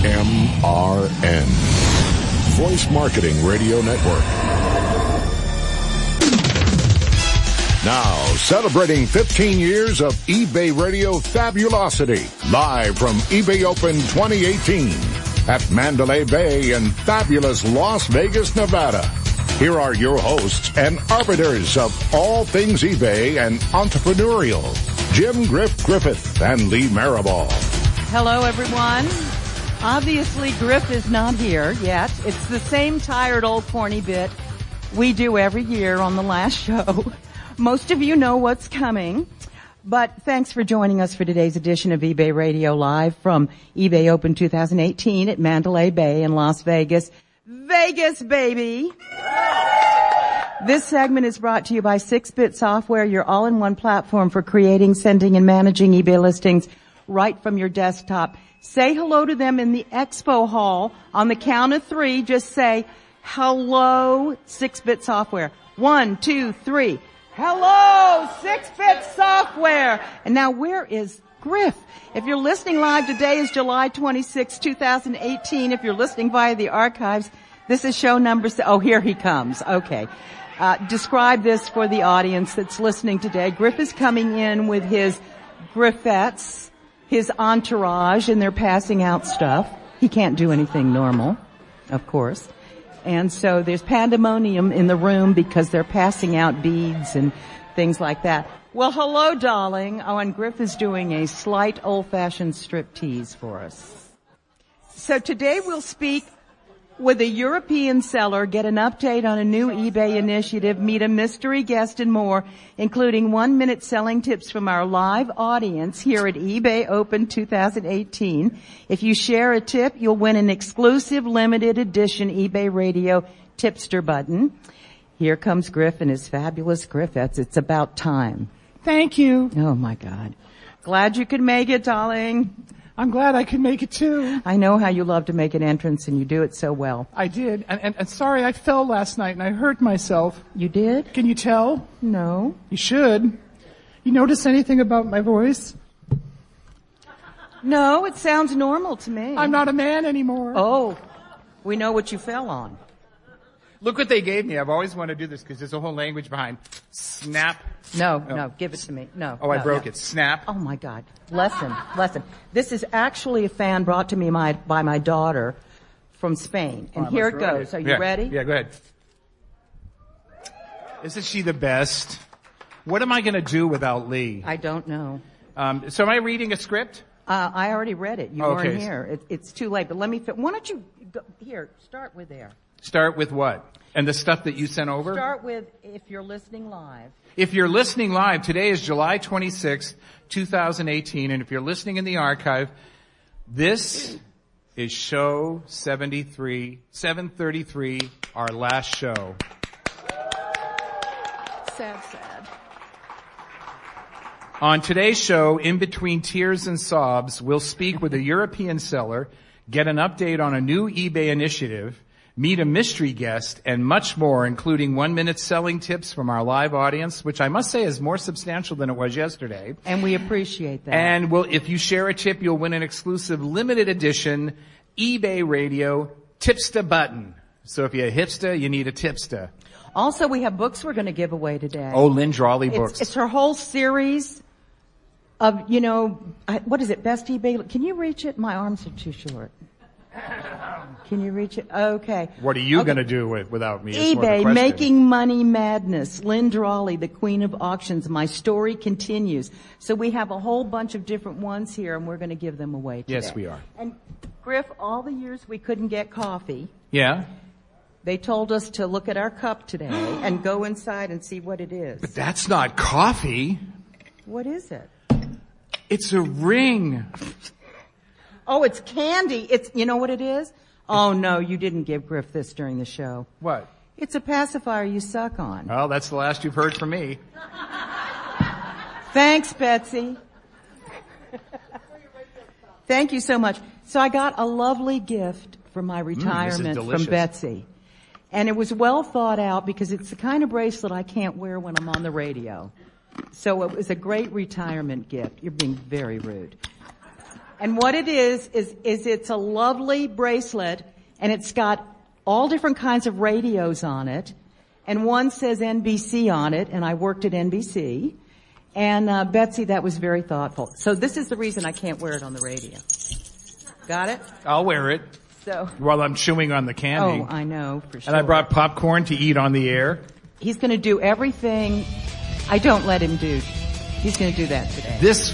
WMRN. Voice Marketing Radio Network. Now, celebrating 15 years of eBay Radio Fabulosity, live from eBay Open 2018 at Mandalay Bay in fabulous Las Vegas, Nevada. Here are your hosts and arbiters of all things eBay and entrepreneurial, Jim Griff Griffith and Lee Marable. Hello, everyone. Obviously, Griff is not here yet. It's the same tired old corny bit we do every year on the last show. Most of you know what's coming. But thanks for joining us for today's edition of eBay Radio Live from eBay Open 2018 at Mandalay Bay in Las Vegas. Vegas, baby! This segment is brought to you by 6-Bit Software, your all-in-one platform for creating, sending, and managing eBay listings right from your desktop. Say hello to them in the expo hall. On the count of three, just say, hello, 6-Bit Software. One, two, three. Hello, 6-Bit Software. And now where is Griff? If you're listening live, today is July 26, 2018. If you're listening via the archives, this is show number, oh, here he comes. Okay. Uh, describe this for the audience that's listening today. Griff is coming in with his Griffettes, his entourage, and they're passing out stuff. He can't do anything normal, of course. And so there's pandemonium in the room because they're passing out beads and things like that. Well, hello, darling. Oh, and Griff is doing a slight old-fashioned strip tease for us. So today we'll speak with a European seller, get an update on a new eBay initiative, meet a mystery guest and more, including one minute selling tips from our live audience here at eBay Open 2018. If you share a tip, you'll win an exclusive limited edition eBay Radio tipster button. Here comes Griff and his fabulous Griffettes. It's about time. Thank you. Oh my God. Glad you could make it, darling. I'm glad I could make it too. I know how you love to make an entrance and you do it so well. I did. And, and, and sorry, I fell last night and I hurt myself. You did? Can you tell? No. You should. You notice anything about my voice? No, it sounds normal to me. I'm not a man anymore. Oh, we know what you fell on. Look what they gave me. I've always wanted to do this because there's a whole language behind snap. No, oh. no, give it to me. No. Oh, I no, broke no. it. Snap. Oh my God. Lesson, lesson. This is actually a fan brought to me my, by my daughter from Spain. And oh, here it goes. It. Are you yeah. ready? Yeah, go ahead. Isn't she the best? What am I going to do without Lee? I don't know. Um, so am I reading a script? Uh, I already read it. You okay. weren't here. It, it's too late. But let me. Why don't you go, here? Start with there. Start with what? And the stuff that you sent over? Start with if you're listening live. If you're listening live, today is July 26th, 2018, and if you're listening in the archive, this is show 73, 733, our last show. Sad, sad. On today's show, in between tears and sobs, we'll speak with a European seller, get an update on a new eBay initiative, meet a mystery guest, and much more, including one minute selling tips from our live audience, which I must say is more substantial than it was yesterday. And we appreciate that. And well, if you share a tip, you'll win an exclusive limited edition eBay radio tipsta button. So if you're a hipster, you need a tipsta. Also, we have books we're going to give away today. Oh, Lynn Dralle books. It's, it's her whole series of, you know, what is it, best eBay? Can you reach it? My arms are too short. Can you reach it? Okay. What are you okay. going to do with, without me? eBay, making money madness. Lynn Dralle, the queen of auctions. My story continues. So we have a whole bunch of different ones here and we're going to give them away today. Yes, we are. And Griff, all the years we couldn't get coffee. Yeah. They told us to look at our cup today and go inside and see what it is. But that's not coffee. What is it? It's a ring. Oh, it's candy. It's, you know what it is? Oh no, you didn't give Griff this during the show. What? It's a pacifier you suck on. Well, that's the last you've heard from me. Thanks, Betsy. Thank you so much. So I got a lovely gift for my retirement mm, from Betsy. And it was well thought out because it's the kind of bracelet I can't wear when I'm on the radio. So it was a great retirement gift. You're being very rude. And what it is, is, is it's a lovely bracelet and it's got all different kinds of radios on it. And one says NBC on it and I worked at NBC. And, uh, Betsy, that was very thoughtful. So this is the reason I can't wear it on the radio. Got it? I'll wear it So, while I'm chewing on the candy. oh, I know for sure. and I brought popcorn to eat on the air. He's gonna do everything I don't let him do. He's gonna do that today. This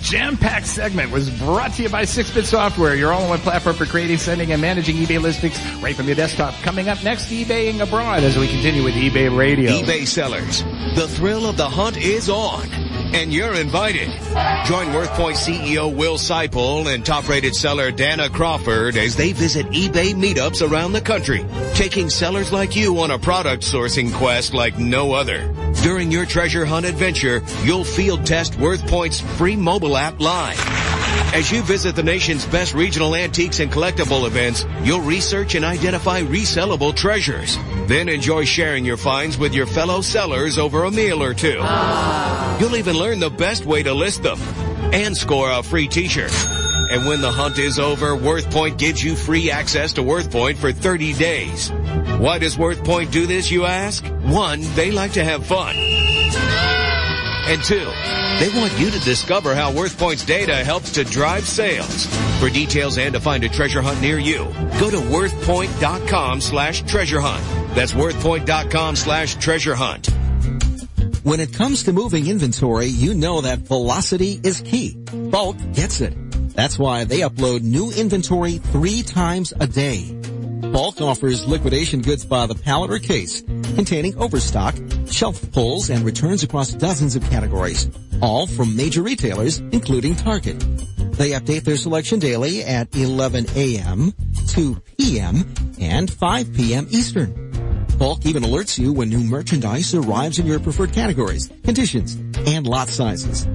jam-packed segment was brought to you by 6-Bit Software, your all-in-one platform for creating, sending, and managing eBay listings right from your desktop. Coming up next, eBaying abroad as we continue with eBay Radio. eBay sellers. The thrill of the hunt is on. And you're invited. Join WorthPoint CEO Will Seippel and top-rated seller Dana Crawford as they visit eBay meetups around the country, taking sellers like you on a product sourcing quest like no other. During your treasure hunt adventure, you'll field test WorthPoint's free mobile app live. As you visit the nation's best regional antiques and collectible events, you'll research and identify resellable treasures. Then enjoy sharing your finds with your fellow sellers over a meal or two. You'll even learn the best way to list them and score a free t-shirt. And when the hunt is over, WorthPoint gives you free access to WorthPoint for 30 days. Why does WorthPoint do this, you ask? One, they like to have fun. And two, they want you to discover how WorthPoint's data helps to drive sales. For details and to find a treasure hunt near you, go to worthpoint.com slash treasure hunt. That's worthpoint.com slash treasure hunt. When it comes to moving inventory, you know that velocity is key. BULQ gets it. That's why they upload new inventory three times a day. BULQ offers liquidation goods by the pallet or case, containing overstock, shelf pulls, and returns across dozens of categories, all from major retailers, including Target. They update their selection daily at 11 a.m., 2 p.m., and 5 p.m. Eastern. BULQ even alerts you when new merchandise arrives in your preferred categories, conditions, and lot sizes.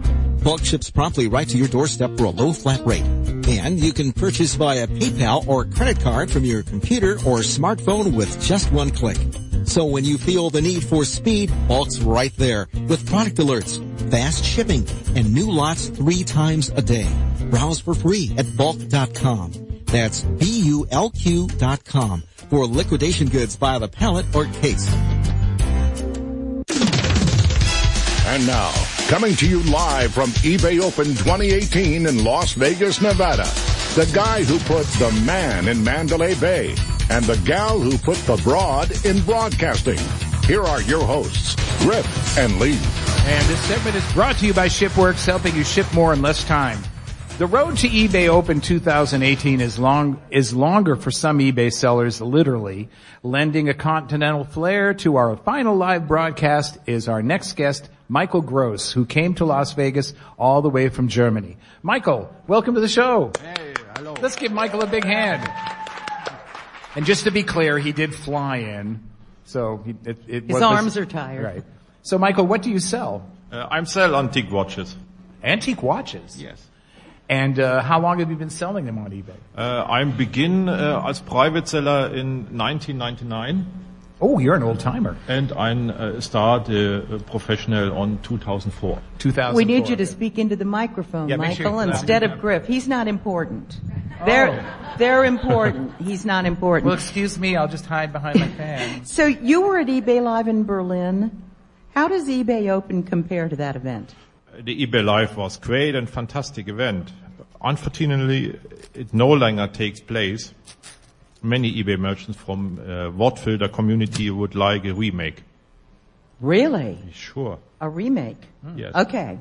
BULQ ships promptly right to your doorstep for a low flat rate. And you can purchase via PayPal or credit card from your computer or smartphone with just one click. So when you feel the need for speed, BULQ's right there with product alerts, fast shipping, and new lots three times a day. Browse for free at bulq.com. That's B-U-L-Q dot com for liquidation goods by the pallet or case. And now, coming to you live from eBay Open 2018 in Las Vegas, Nevada, the guy who put the man in Mandalay Bay and the gal who put the broad in broadcasting. Here are your hosts, Griff and Lee. And this segment is brought to you by ShipWorks, helping you ship more in less time. The road to eBay Open 2018 is long, is longer for some eBay sellers, literally. Lending a continental flair to our final live broadcast is our next guest, Michael Gross, who came to Las Vegas all the way from Germany. Michael, welcome to the show. Hey, hello. Let's give Michael a big hand. And just to be clear, he did fly in, so he, it, it His was- arms are tired. Right. So Michael, what do you sell? Uh, I'm sell antique watches. Antique watches. Yes. And uh, how long have you been selling them on eBay? Uh, I'm begin uh, als private seller in 1999 Oh, you're an old timer. and I uh, start uh, professional on 2004. 2004. We need you to speak into the microphone, Yeah, make sure Michael, instead of Griff. He's not important. They're, they're important. He's not important. Well, excuse me, I'll just hide behind my fan. So you were at eBay Live in Berlin. How does eBay Open compare to that event? The eBay Live was great and fantastic event. Unfortunately, it no longer takes place. Many eBay merchants from uh, Wortfilter community would like a remake. Really? Sure. A remake? Yes. Okay.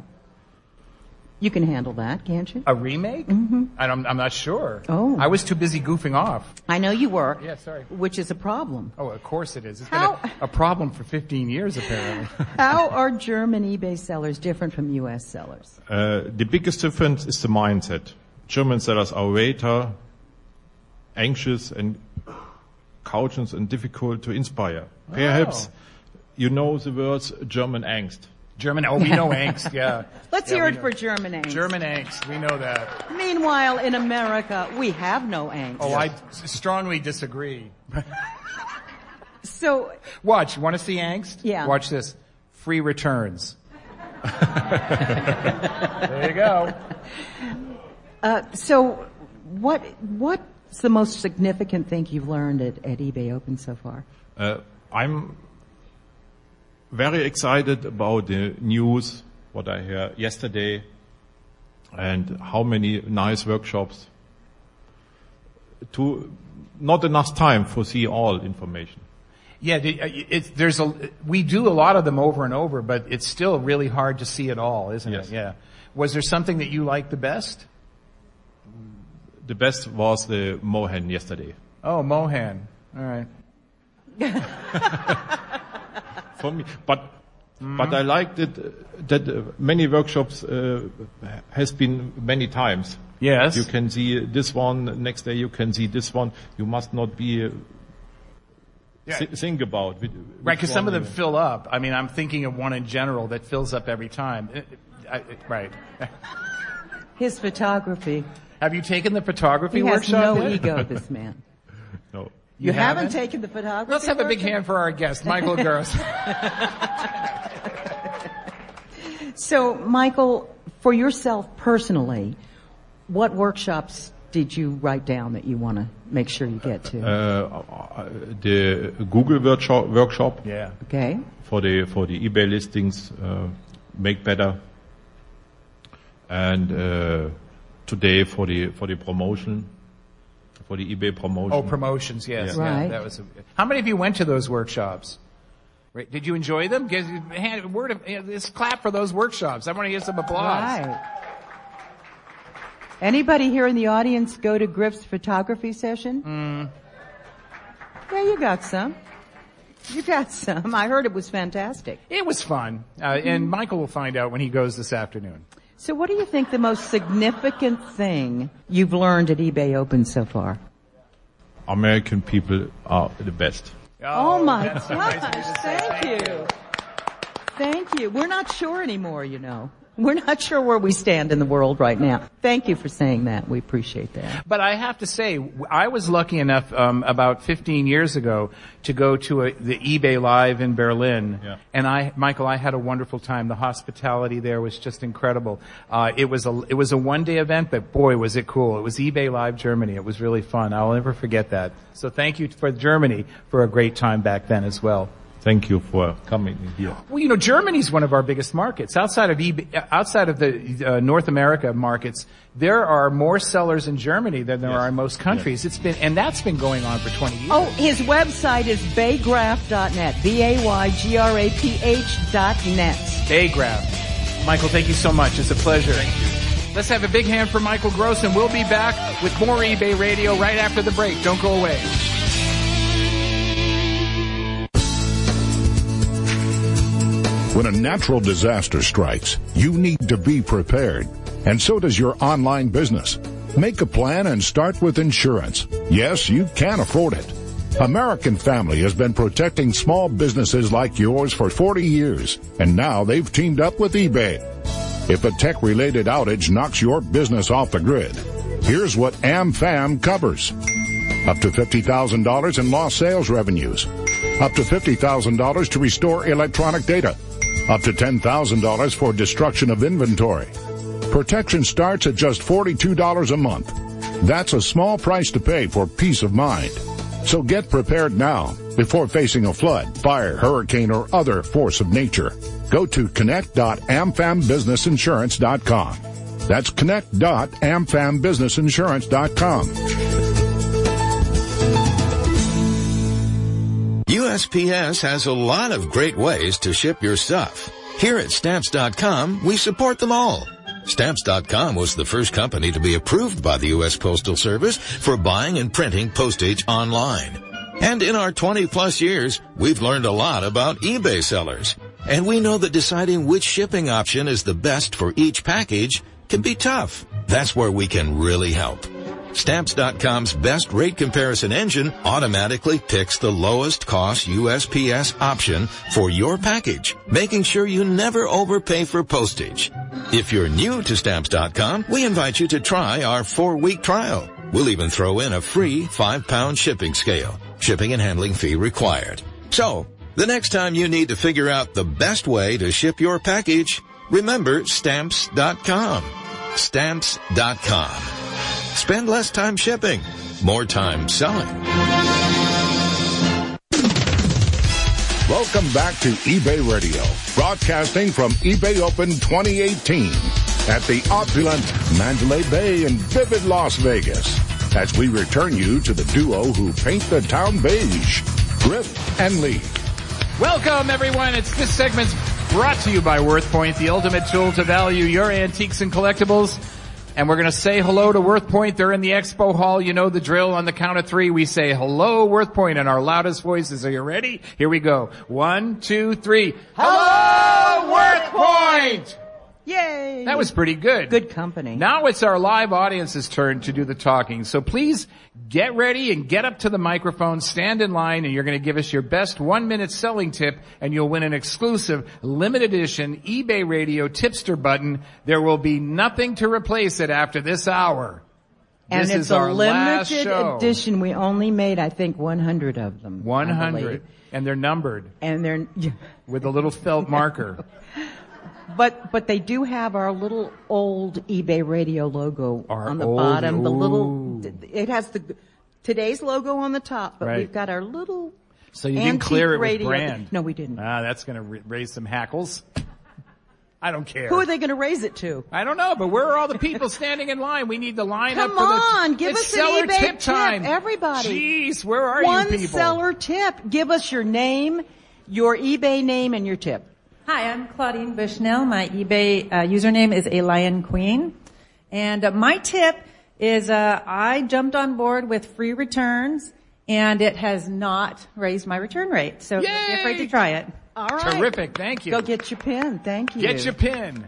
You can handle that, can't you? A remake? Mm-hmm. I'm, I'm not sure. Oh. I was too busy goofing off. I know you were. Yeah, sorry. Which is a problem. Oh, of course it is. It's How- been a, a problem for 15 years, apparently. How are German eBay sellers different from U.S. sellers? Uh, the biggest difference is the mindset. German sellers are later, anxious and cautious and difficult to inspire. Perhaps you know the words German angst. German, oh, we know angst, yeah. Let's Yeah, hear it know. for German angst. German angst, we know that. Meanwhile, in America, we have no angst. Oh, I strongly disagree. So, Watch, want to see angst? Yeah. Watch this. Free returns. there you go. Uh, so, what, what what's the most significant thing you've learned at, at eBay Open so far? Uh, I'm very excited about the news, what I heard yesterday, and how many nice workshops. To not enough time for see all information. Yeah, the- uh, there's a, we do a lot of them over and over, but it's still really hard to see it all, isn't Yes. it? Yeah. Was there something that you liked the best? The best was the Mohan yesterday. Oh, Mohan. All right. for me. But but I liked it uh, that uh, many workshops uh, has been many times. Yes. You can see this one next day. You can see this one. You must not be. Uh, Yeah. thi- think about which, Right, because some of them fill up. I mean, I'm thinking of one in general that fills up every time. It- it- I- right. His photography. Have you taken the photography He has workshop no yet? ego, this man. No. You, haven't? haven't? taken the photography Let's have a big hand for our guest, Michael Gross. So, Michael, for yourself personally, what workshops did you write down that you want to make sure you get to? Uh, uh, the Google workshop, workshop yeah. okay. for the for the eBay listings uh, make better, and uh, today for the for the promotion, for the eBay promotion. Oh, promotions, yes. Yeah. Yeah, Right. that was. A, how many of you went to those workshops? Right. Did you enjoy them? Give hand, word of this clap for those workshops. I want to hear some applause. Right. Anybody here in the audience go to Griff's photography session? Mm. Yeah, you got some. You got some. I heard it was fantastic. It was fun, uh, and Michael will find out when he goes this afternoon. So what do you think the most significant thing you've learned at eBay Open so far? American people are the best. Oh, oh my that's so nice of you gosh, to thank you. Thank you. We're not sure anymore, you know. We're not sure where we stand in the world right now. Thank you for saying that. We appreciate that. But I have to say, I was lucky enough um, about 15 years ago to go to a, the eBay Live in Berlin, Yeah. and I, Michael, I had a wonderful time. The hospitality there was just incredible. Uh, it was a it was a one day event, but boy, was it cool! It was eBay Live Germany. It was really fun. I'll never forget that. So thank you for Germany for a great time back then as well. Thank you for coming here. Well, you know, Germany's one of our biggest markets. Outside of eBay, outside of the uh, North America markets, there are more sellers in Germany than there Yes. are in most countries. It's been, and that's been going on for 20 years. Oh, his website is baygraph.net. B-A-Y-G-R-A-P-H dot net. Baygraph. Michael, thank you so much. It's a pleasure. Thank you. Let's have a big hand for Michael Gross, and we'll be back with more eBay Radio right after the break. Don't go away. When a natural disaster strikes, you need to be prepared. And so does your online business. Make a plan and start with insurance. Yes, you can afford it. American Family has been protecting small businesses like yours for 40 years, and now they've teamed up with eBay. If a tech-related outage knocks your business off the grid, here's what AmFam covers. Up to $50,000 in lost sales revenues. Up to $50,000 to restore electronic data. Up to $10,000 for destruction of inventory. Protection starts at just $42 a month. That's a small price to pay for peace of mind. So get prepared now before facing a flood, fire, hurricane, or other force of nature. Go to connect.amfambusinessinsurance.com. That's connect.amfambusinessinsurance.com. USPS has a lot of great ways to ship your stuff. Here at Stamps.com, we support them all. Stamps.com was the first company to be approved by the U.S. Postal Service for buying and printing postage online. And in our 20 plus years, we've learned a lot about eBay sellers. And we know that deciding which shipping option is the best for each package can be tough. That's where we can really help. Stamps.com's best rate comparison engine automatically picks the lowest cost USPS option for your package, making sure you never overpay for postage. If you're new to Stamps.com, we invite you to try our four-week trial. We'll even throw in a free five-pound shipping scale, shipping and handling fee required. So, the next time you need to figure out the best way to ship your package, remember Stamps.com. Stamps.com. Spend less time shipping, more time selling. Welcome back to eBay Radio, broadcasting from eBay Open 2018 at the opulent Mandalay Bay in vivid Las Vegas. As we return you to the duo who paint the town beige, Griff and Lee. Welcome everyone. It's this segment's brought to you by WorthPoint, the ultimate tool to value your antiques and collectibles. And we're going to say hello to WorthPoint. They're in the expo hall. You know the drill. On the count of three, we say hello, WorthPoint, in our loudest voices. Are you ready? Here we go. One, two, three. Hello, WorthPoint! Yay! That was pretty good. good company. Now it's our live audience's turn to do the talking. So please get ready and get up to the microphone, stand in line, and you're going to give us your best one minute selling tip and you'll win an exclusive limited edition eBay radio tipster button. There will be nothing to replace it after this hour. and this it's is a our limited edition. We only made, I think, 100 of them. 100. And they're numbered And they're, with a little felt marker. but, but they do have our little old eBay radio logo Our on the old- bottom. The little, it has the, today's logo on the top, but Right. we've got our little So you didn't antique clear it with radio. brand. No, we didn't. Ah, that's going to ra- raise some hackles. I don't care. Who are they going to raise it to? I don't know, but where are all the people standing in line? We need the line Come up for the. on, give it's us an seller eBay tip tip, time. everybody. Jeez, where are One you people? seller tip. Give us your name, your eBay name, and your tip. Hi, I'm Claudine Bushnell. My eBay uh, username is a lion queen. And uh, my tip is uh, I jumped on board with free returns and it has not raised my return rate. So don't be afraid to try it. All right. Terrific, thank you. Go get your pin. Thank you. Get your pin.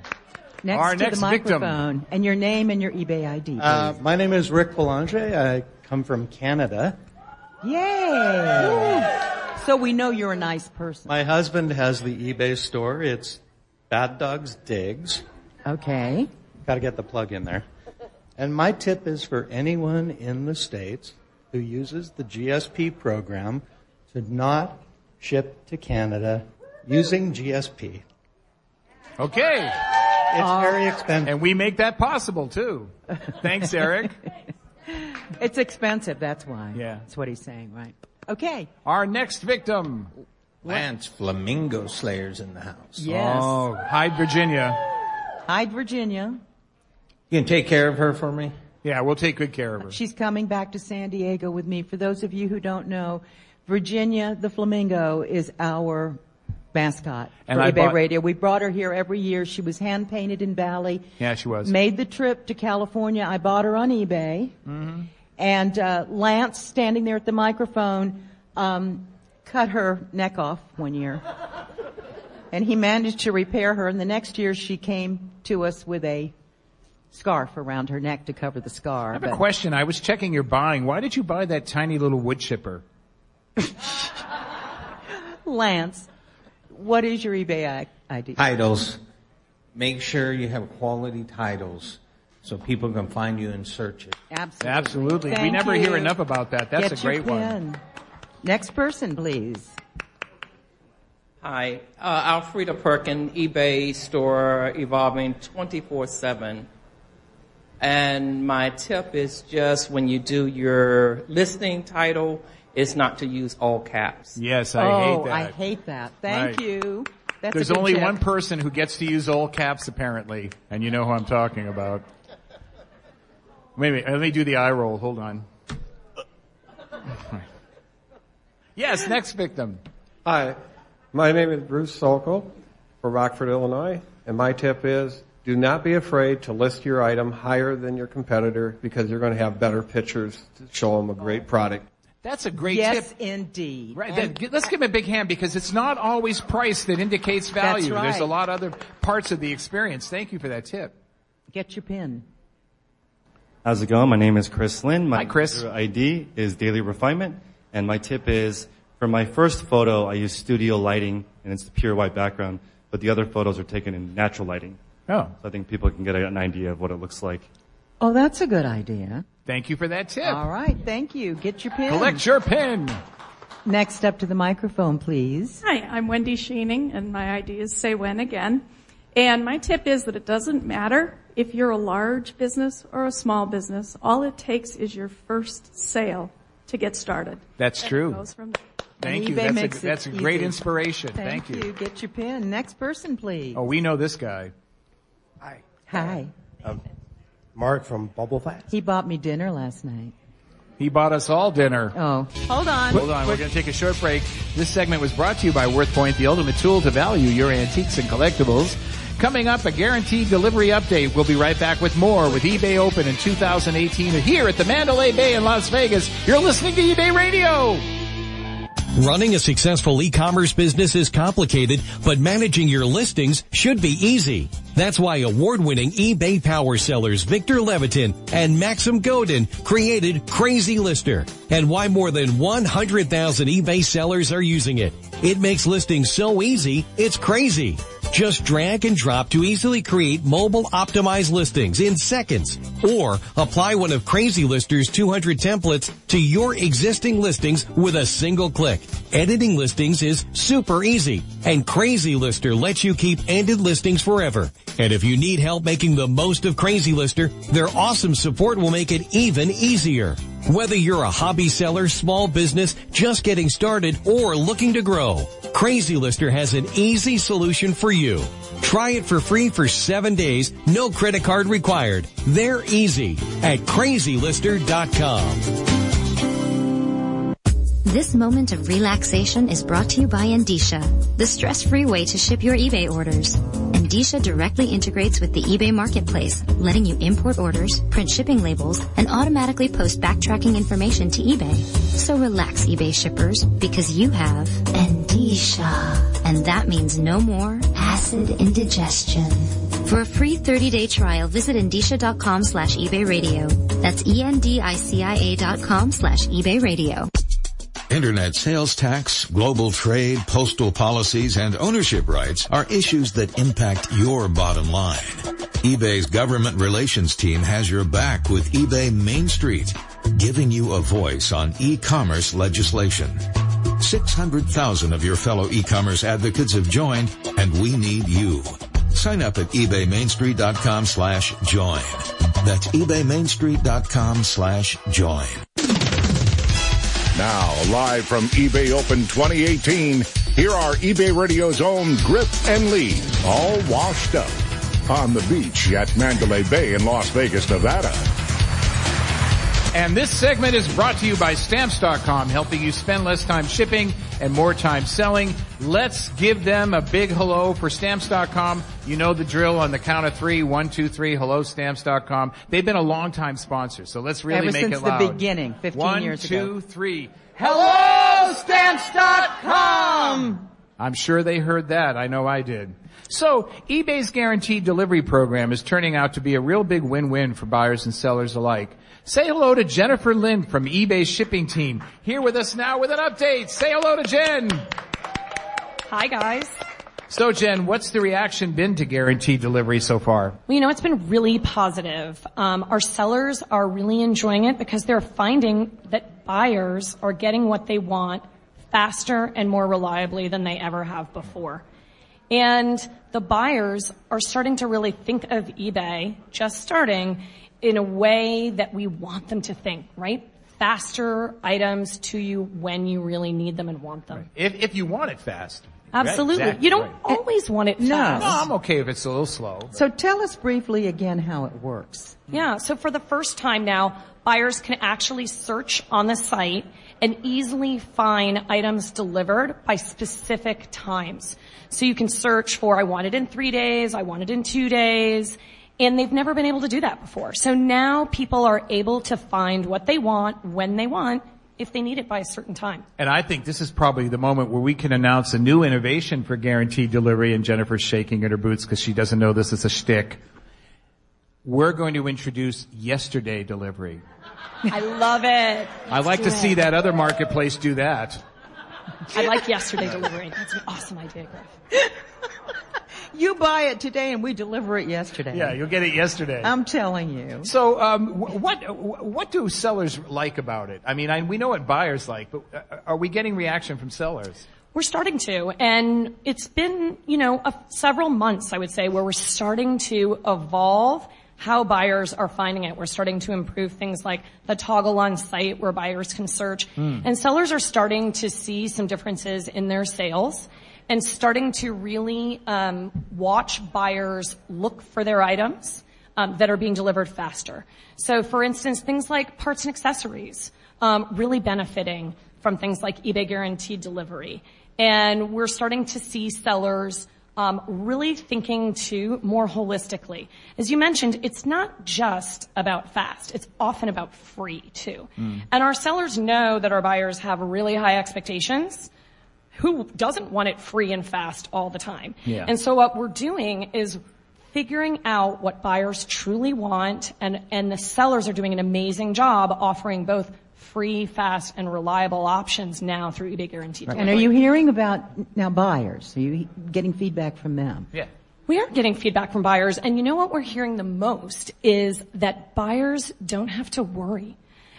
next our to next the victim. microphone and your name and your eBay ID. Uh, my name is Rick Belanger. I come from Canada. Yay! So we know you're a nice person. My husband has the eBay store. It's Bad Dogs Digs. Okay. Got to get the plug in there. And my tip is for anyone in the States who uses the GSP program to not ship to Canada using GSP. Okay. It's very expensive. And we make that possible too. Thanks, Eric. It's expensive, that's why. Yeah. That's what he's saying, right? Okay. Our next victim. Lance Flamingo Slayers in the house. Yes. Oh, Hyde, Virginia. Hyde, Virginia. You can take care of her for me? Yeah, we'll take good care of her. She's coming back to San Diego with me. For those of you who don't know, Virginia the Flamingo is our mascot And for I eBay bought- Radio. We brought her here every year. She was hand painted in Valley. Yeah, she was. Made the trip to California. I bought her on eBay. Mm-hmm. And uh, Lance, standing there at the microphone, um, cut her neck off one year. and he managed to repair her. And the next year, she came to us with a scarf around her neck to cover the scar. I have a question. I was checking your buying. Why did you buy that tiny little wood chipper? Lance, what is your eBay I- ID? Titles. Make sure you have quality titles so people can find you and search it. Absolutely. Absolutely. we never you. hear enough about that. That's Get a great your one. Next person, please. Hi, uh, Alfreda Perkin, eBay store evolving 24-7. And my tip is just when you do your listing title, is not to use all caps. Yes, I oh, hate that. I hate that. Thank Right. you. That's a There's good only tip. one person who gets to use all caps apparently, and you know who I'm talking about. Wait a minute, let me do the eye roll. Hold on. yes, next victim. Hi, my name is Bruce Sokol from Rockford, Illinois, and my tip is do not be afraid to list your item higher than your competitor because you're going to have better pictures to show them a great product. That's a great yes, tip. indeed. Right. And- then, let's give him a big hand because it's not always price that indicates value. That's There's a lot of other parts of the experience. Thank you for that tip. Get your pin. How's it going? My name is Chris Lynn. My Hi, Chris. user ID is Daily Refinement, and my tip is for my first photo, I use studio lighting, and it's the pure white background, but the other photos are taken in natural lighting. Oh, So I think people can get an idea of what it looks like. Oh, that's a good idea. thank you for that tip. All right. Thank you. Get your pin. Collect your pin. Next up to the microphone, please. Hi, I'm Wendy Sheening, and my ID is Say When Again. And my tip is that it doesn't matter if you're a large business or a small business, all it takes is your first sale to get started. That's And true. goes from Thank And you. eBay That's makes a, it that's a great easy. inspiration. Thank, Thank, you. Get your pen. Next person, please. Oh, we know this guy. Hi. Hi. Uh, Mark from Bubble Fast. He bought me dinner last night. He bought us all dinner. Oh, hold on. Hold on, we're going to take a short break. This segment was brought to you by WorthPoint, the ultimate tool to value your antiques and collectibles. Coming up, a guaranteed delivery update. We'll be right back with more with eBay Open in 2018 here at the Mandalay Bay in Las Vegas. You're listening to eBay Radio. Running a successful e-commerce business is complicated, but managing your listings should be easy. That's why award-winning eBay power sellers Victor Levitin and Maxim Godin created Crazy Lister and why more than 100,000 eBay sellers are using it. It makes listings so easy, it's crazy. Just drag and drop to easily create mobile optimized listings in seconds or apply one of Crazy Lister's 200 templates to your existing listings with a single click. Editing listings is super easy and Crazy Lister lets you keep ended listings forever. And if you need help making the most of Crazy Lister, their awesome support will make it even easier. Whether you're a hobby seller, small business, just getting started, or looking to grow, Crazy Lister has an easy solution for you. Try it for free for seven days, no credit card required. They're easy at crazylister.com. This moment of relaxation is brought to you by Endicia, the stress-free way to ship your eBay orders. Endicia directly integrates with the eBay marketplace, letting you import orders, print shipping labels, and automatically post backtracking information to eBay. So relax, eBay shippers, because you have Endicia. And that means no more acid indigestion. For a free 30-day trial, visit Endicia.com slash eBay radio. That's E-N-D-I-C-I-A dot com slash eBay radio. Internet sales tax, global trade, postal policies, and ownership rights are issues that impact your bottom line. eBay's government relations team has your back with eBay Main Street, giving you a voice on e-commerce legislation. 600,000 of your fellow e-commerce advocates have joined, and we need you. Sign up at ebaymainstreet.com slash join. That's ebaymainstreet.com slash join. Now, live from eBay Open 2018, here are eBay Radio's own Griff and Lee, all washed up on the beach at Mandalay Bay in Las Vegas, Nevada. And this segment is brought to you by Stamps.com, helping you spend less time shipping and more time selling. Let's give them a big hello for Stamps.com. You know the drill on the count of three. One, two, three. Hello, Stamps.com. They've been a long time sponsor, so let's really Ever make it loud. since the beginning, 15 One, years two, ago. three. Hello, Stamps.com! I'm sure they heard that. I know I did. So eBay's guaranteed delivery program is turning out to be a real big win-win for buyers and sellers alike. Say hello to Jennifer Lindh from eBay's shipping team. Here with us now with an update. Say hello to Jen. Hi guys. So Jen, what's the reaction been to guaranteed delivery so far? Well, you know, it's been really positive. Um, our sellers are really enjoying it because they're finding that buyers are getting what they want faster and more reliably than they ever have before. And the buyers are starting to really think of eBay, just starting, in a way that we want them to think, right? Faster items to you when you really need them and want them. If, if you want it fast. Absolutely. Exactly You don't right. always want it No. fast. No, I'm okay if it's a little slow. So tell us briefly again how it works. Yeah, so for the first time now, buyers can actually search on the site and easily find items delivered by specific times. So you can search for, I want it in three days, I want it in two days, and they've never been able to do that before. So now people are able to find what they want, when they want, if they need it by a certain time. And I think this is probably the moment where we can announce a new innovation for guaranteed delivery and Jennifer's shaking in her boots because she doesn't know this is a shtick. We're going to introduce yesterday delivery. I love it. I'd like to see that other marketplace do that. I like yesterday delivery. That's an awesome idea, Griff. You buy it today and we deliver it yesterday. Yeah, you'll get it yesterday. I'm telling you. So, um, what what do sellers like about it? I mean, I, we know what buyers like, but uh, are we getting reaction from sellers? We're starting to, and it's been, you know, a, several months, I would say, where we're starting to evolve how buyers are finding it. We're starting to improve things like the toggle on site where buyers can search. Hmm. And sellers are starting to see some differences in their sales and starting to really um, watch buyers look for their items um, that are being delivered faster. So, for instance, things like parts and accessories um, really benefiting from things like eBay guaranteed delivery, and we're starting to see sellers um, really thinking too more holistically. As you mentioned, it's not just about fast; it's often about free too. And our sellers know that our buyers have really high expectations. Who doesn't want it free and fast all the time? Yeah. And so what we're doing is figuring out what buyers truly want and, and the sellers are doing an amazing job offering both free, fast, and reliable options now through eBay Guaranteed And And are you hearing about now buyers? Are you getting feedback from them? Yeah. We are getting feedback from buyers, and you know what we're hearing the most is that buyers don't have to worry.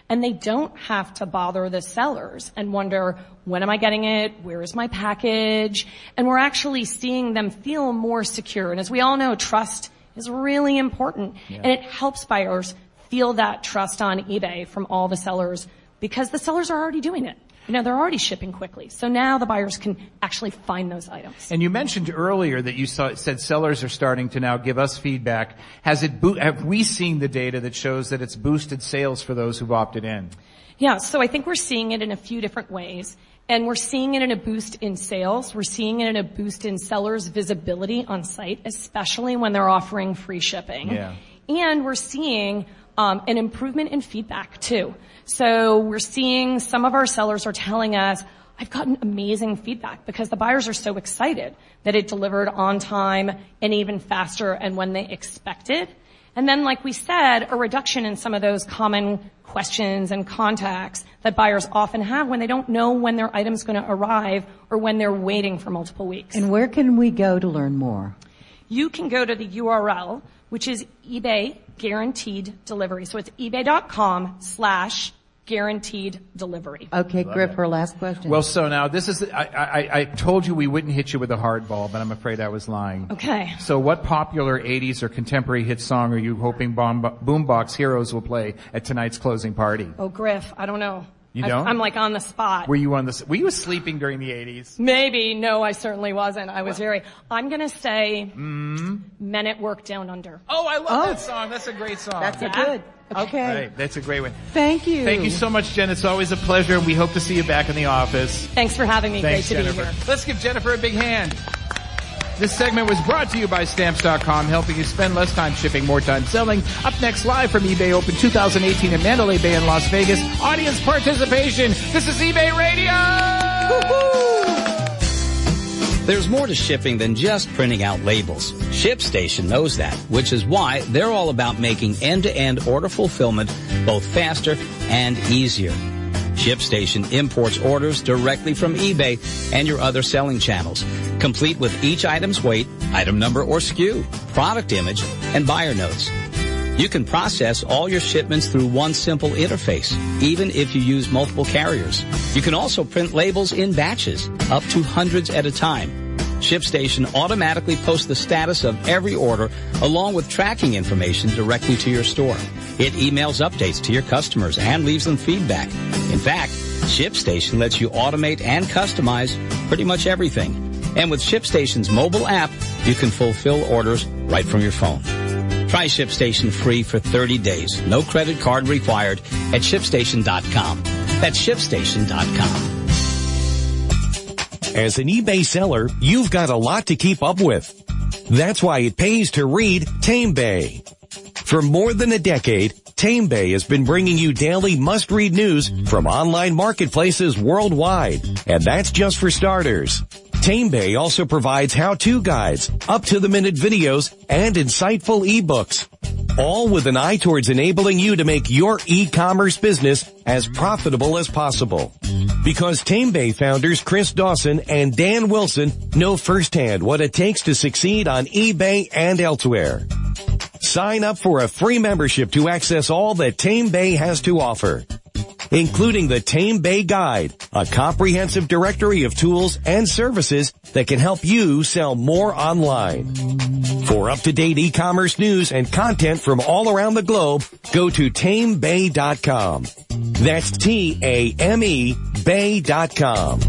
And they don't have to bother the sellers and wonder, when am I getting it? Where is my package? And we're actually seeing them feel more secure. And as we all know, trust is really important. Yeah. And it helps buyers feel that trust on eBay from all the sellers because the sellers are already doing it. You know, they're already shipping quickly. So now the buyers can actually find those items. And you mentioned earlier that you saw, said sellers are starting to now give us feedback. Has it, bo- have we seen the data that shows that it's boosted sales for those who've opted in? Yeah, so I think we're seeing it in a few different ways. And we're seeing it in a boost in sales. We're seeing it in a boost in sellers' visibility on site, especially when they're offering free shipping. Yeah. And we're seeing um, an improvement in feedback too. So we're seeing some of our sellers are telling us, I've gotten amazing feedback because the buyers are so excited that it delivered on time and even faster and when they expected. And then, like we said, a reduction in some of those common questions and contacts that buyers often have when they don't know when their item's going to arrive or when they're waiting for multiple weeks. And where can we go to learn more? You can go to the URL, which is eBay guaranteed delivery. So it's ebay.com slash guaranteed delivery. Okay, Griff, her last question. Well, so now this is, I, I, I told you we wouldn't hit you with a hardball, but I'm afraid I was lying. Okay. So what popular 80s or contemporary hit song are you hoping Bomb- Boombox Heroes will play at tonight's closing party? Oh, Griff, I don't know. You I- don't? I'm like on the spot. Were you on this, were you sleeping during the 80s? Maybe. No, I certainly wasn't. I was very, I'm gonna say Mm. Men at Work Down Under. Oh, I love that song. That's a great song. That's a good. Okay. Right, that's a great one. Thank you. Thank you so much, Jen. It's always a pleasure, and we hope to see you back in the office. Thanks for having me. Thanks, Great to Jennifer. be here. Let's give Jennifer a big hand. This segment was brought to you by Stamps.com, helping you spend less time shipping, more time selling. Up next, live from eBay Open 2018 in Mandalay Bay in Las Vegas. Audience participation. This is eBay Radio! There's more to shipping than just printing out labels. ShipStation knows that, which is why they're all about making end-to-end order fulfillment both faster and easier. ShipStation imports orders directly from eBay and your other selling channels, complete with each item's weight, item number or SKU, product image, and buyer notes. You can process all your shipments through one simple interface, even if you use multiple carriers. You can also print labels in batches, up to hundreds at a time. ShipStation automatically posts the status of every order along with tracking information directly to your store. It emails updates to your customers and leaves them feedback. In fact, ShipStation lets you automate and customize pretty much everything. And with ShipStation's mobile app, you can fulfill orders right from your phone. Try ShipStation free for 30 days. No credit card required at ShipStation.com. That's ShipStation.com. As an eBay seller, you've got a lot to keep up with. That's why it pays to read TameBay. For more than a decade, TameBay has been bringing you daily must-read news from online marketplaces worldwide. And that's just for starters. TameBay also provides how-to guides, up-to-the-minute videos, and insightful ebooks. All with an eye towards enabling you to make your e-commerce business as profitable as possible. Because TameBay founders Chris Dawson and Dan Wilson know firsthand what it takes to succeed on eBay and elsewhere. Sign up for a free membership to access all that Tame Bay has to offer, including the Tame Bay Guide, a comprehensive directory of tools and services that can help you sell more online. For up-to-date e-commerce news and content from all around the globe, go to tamebay.com. That's T-A-M-E bay.com.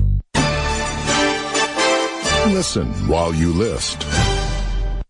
Listen while you list.